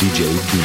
DJ Dino.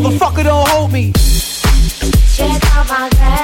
motherfucker don't hold me. Check out my glass.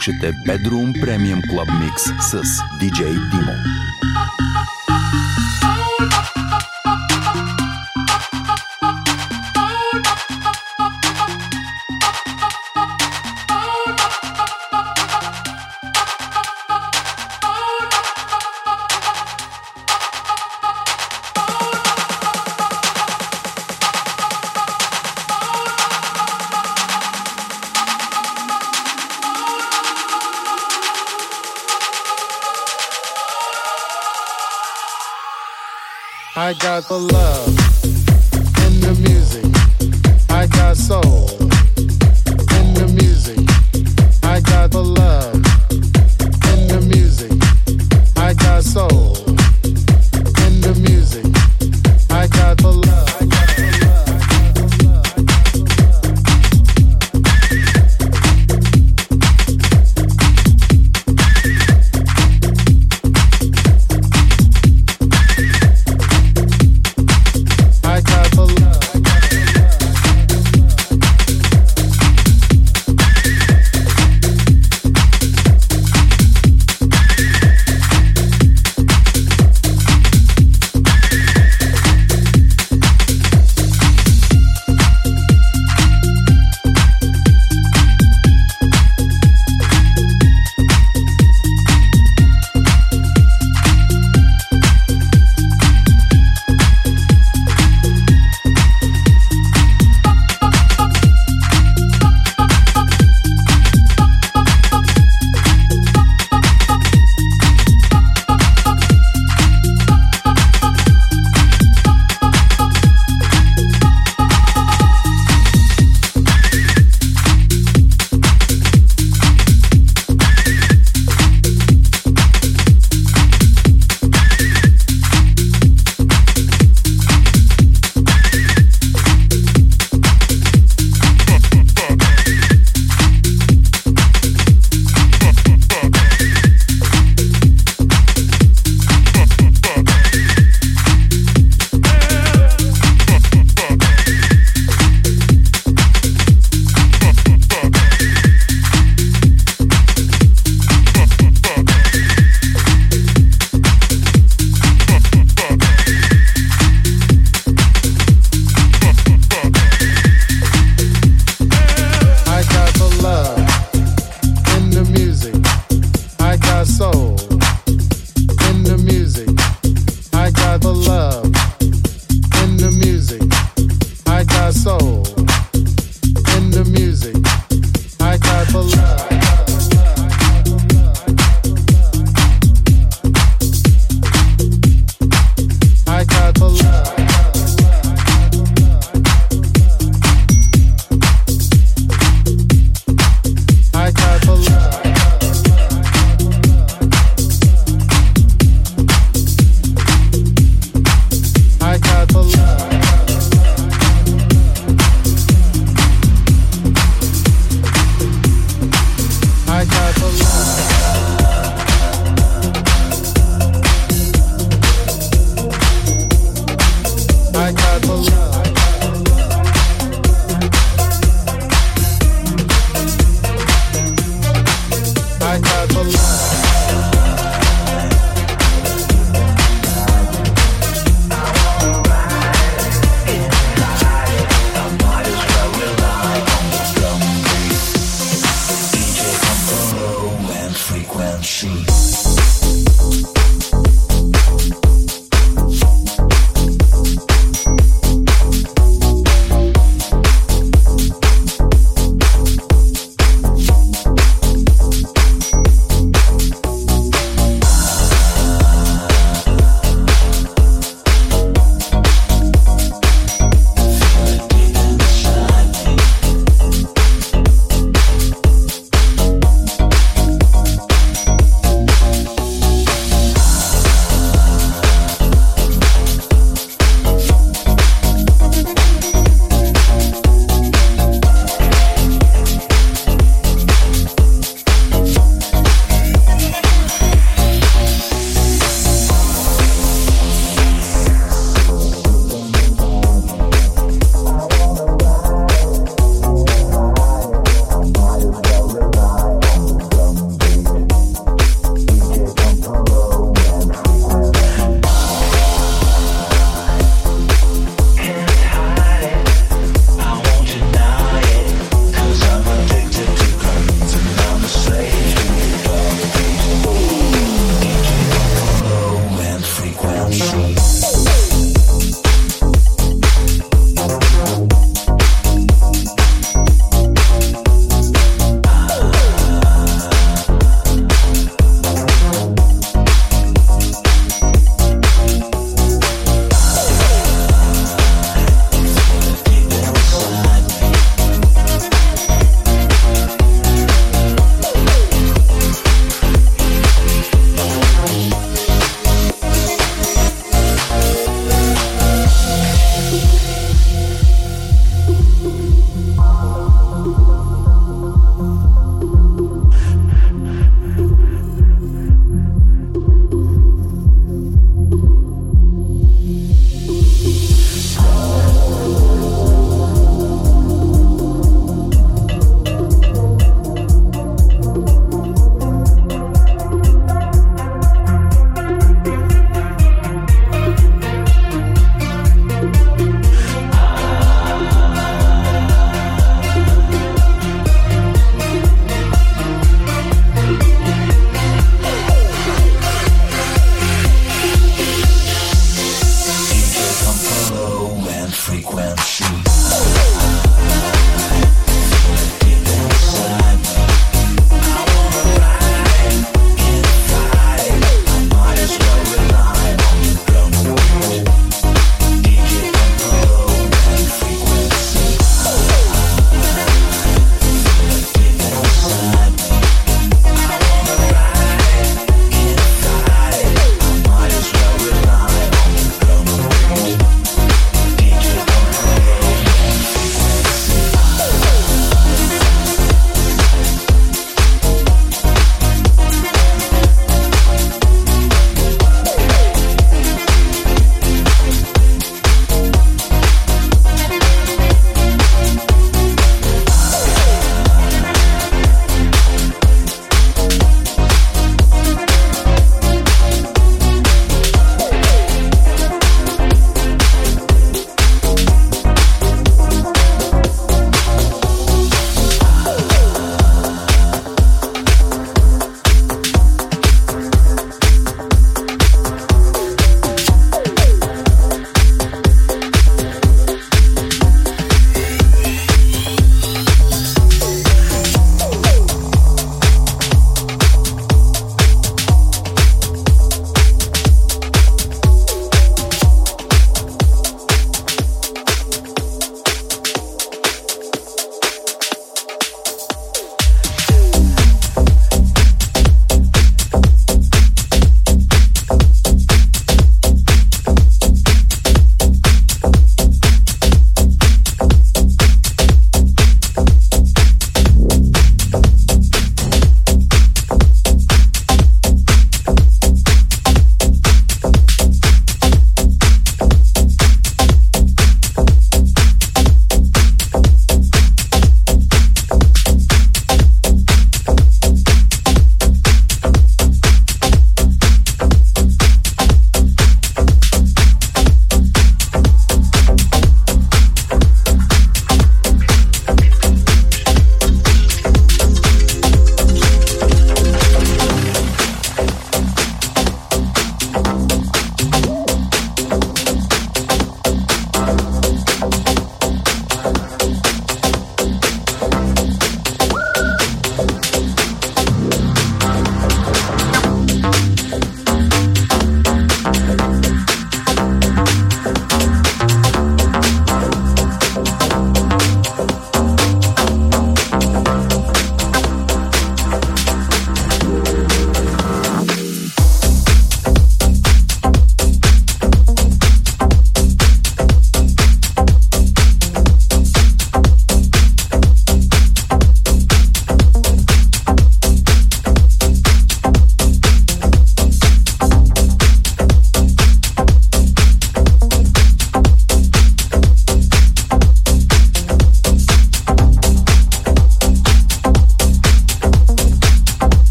Слушате Bedroom Premium Club Mix с DJ Dimo.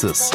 Finanças.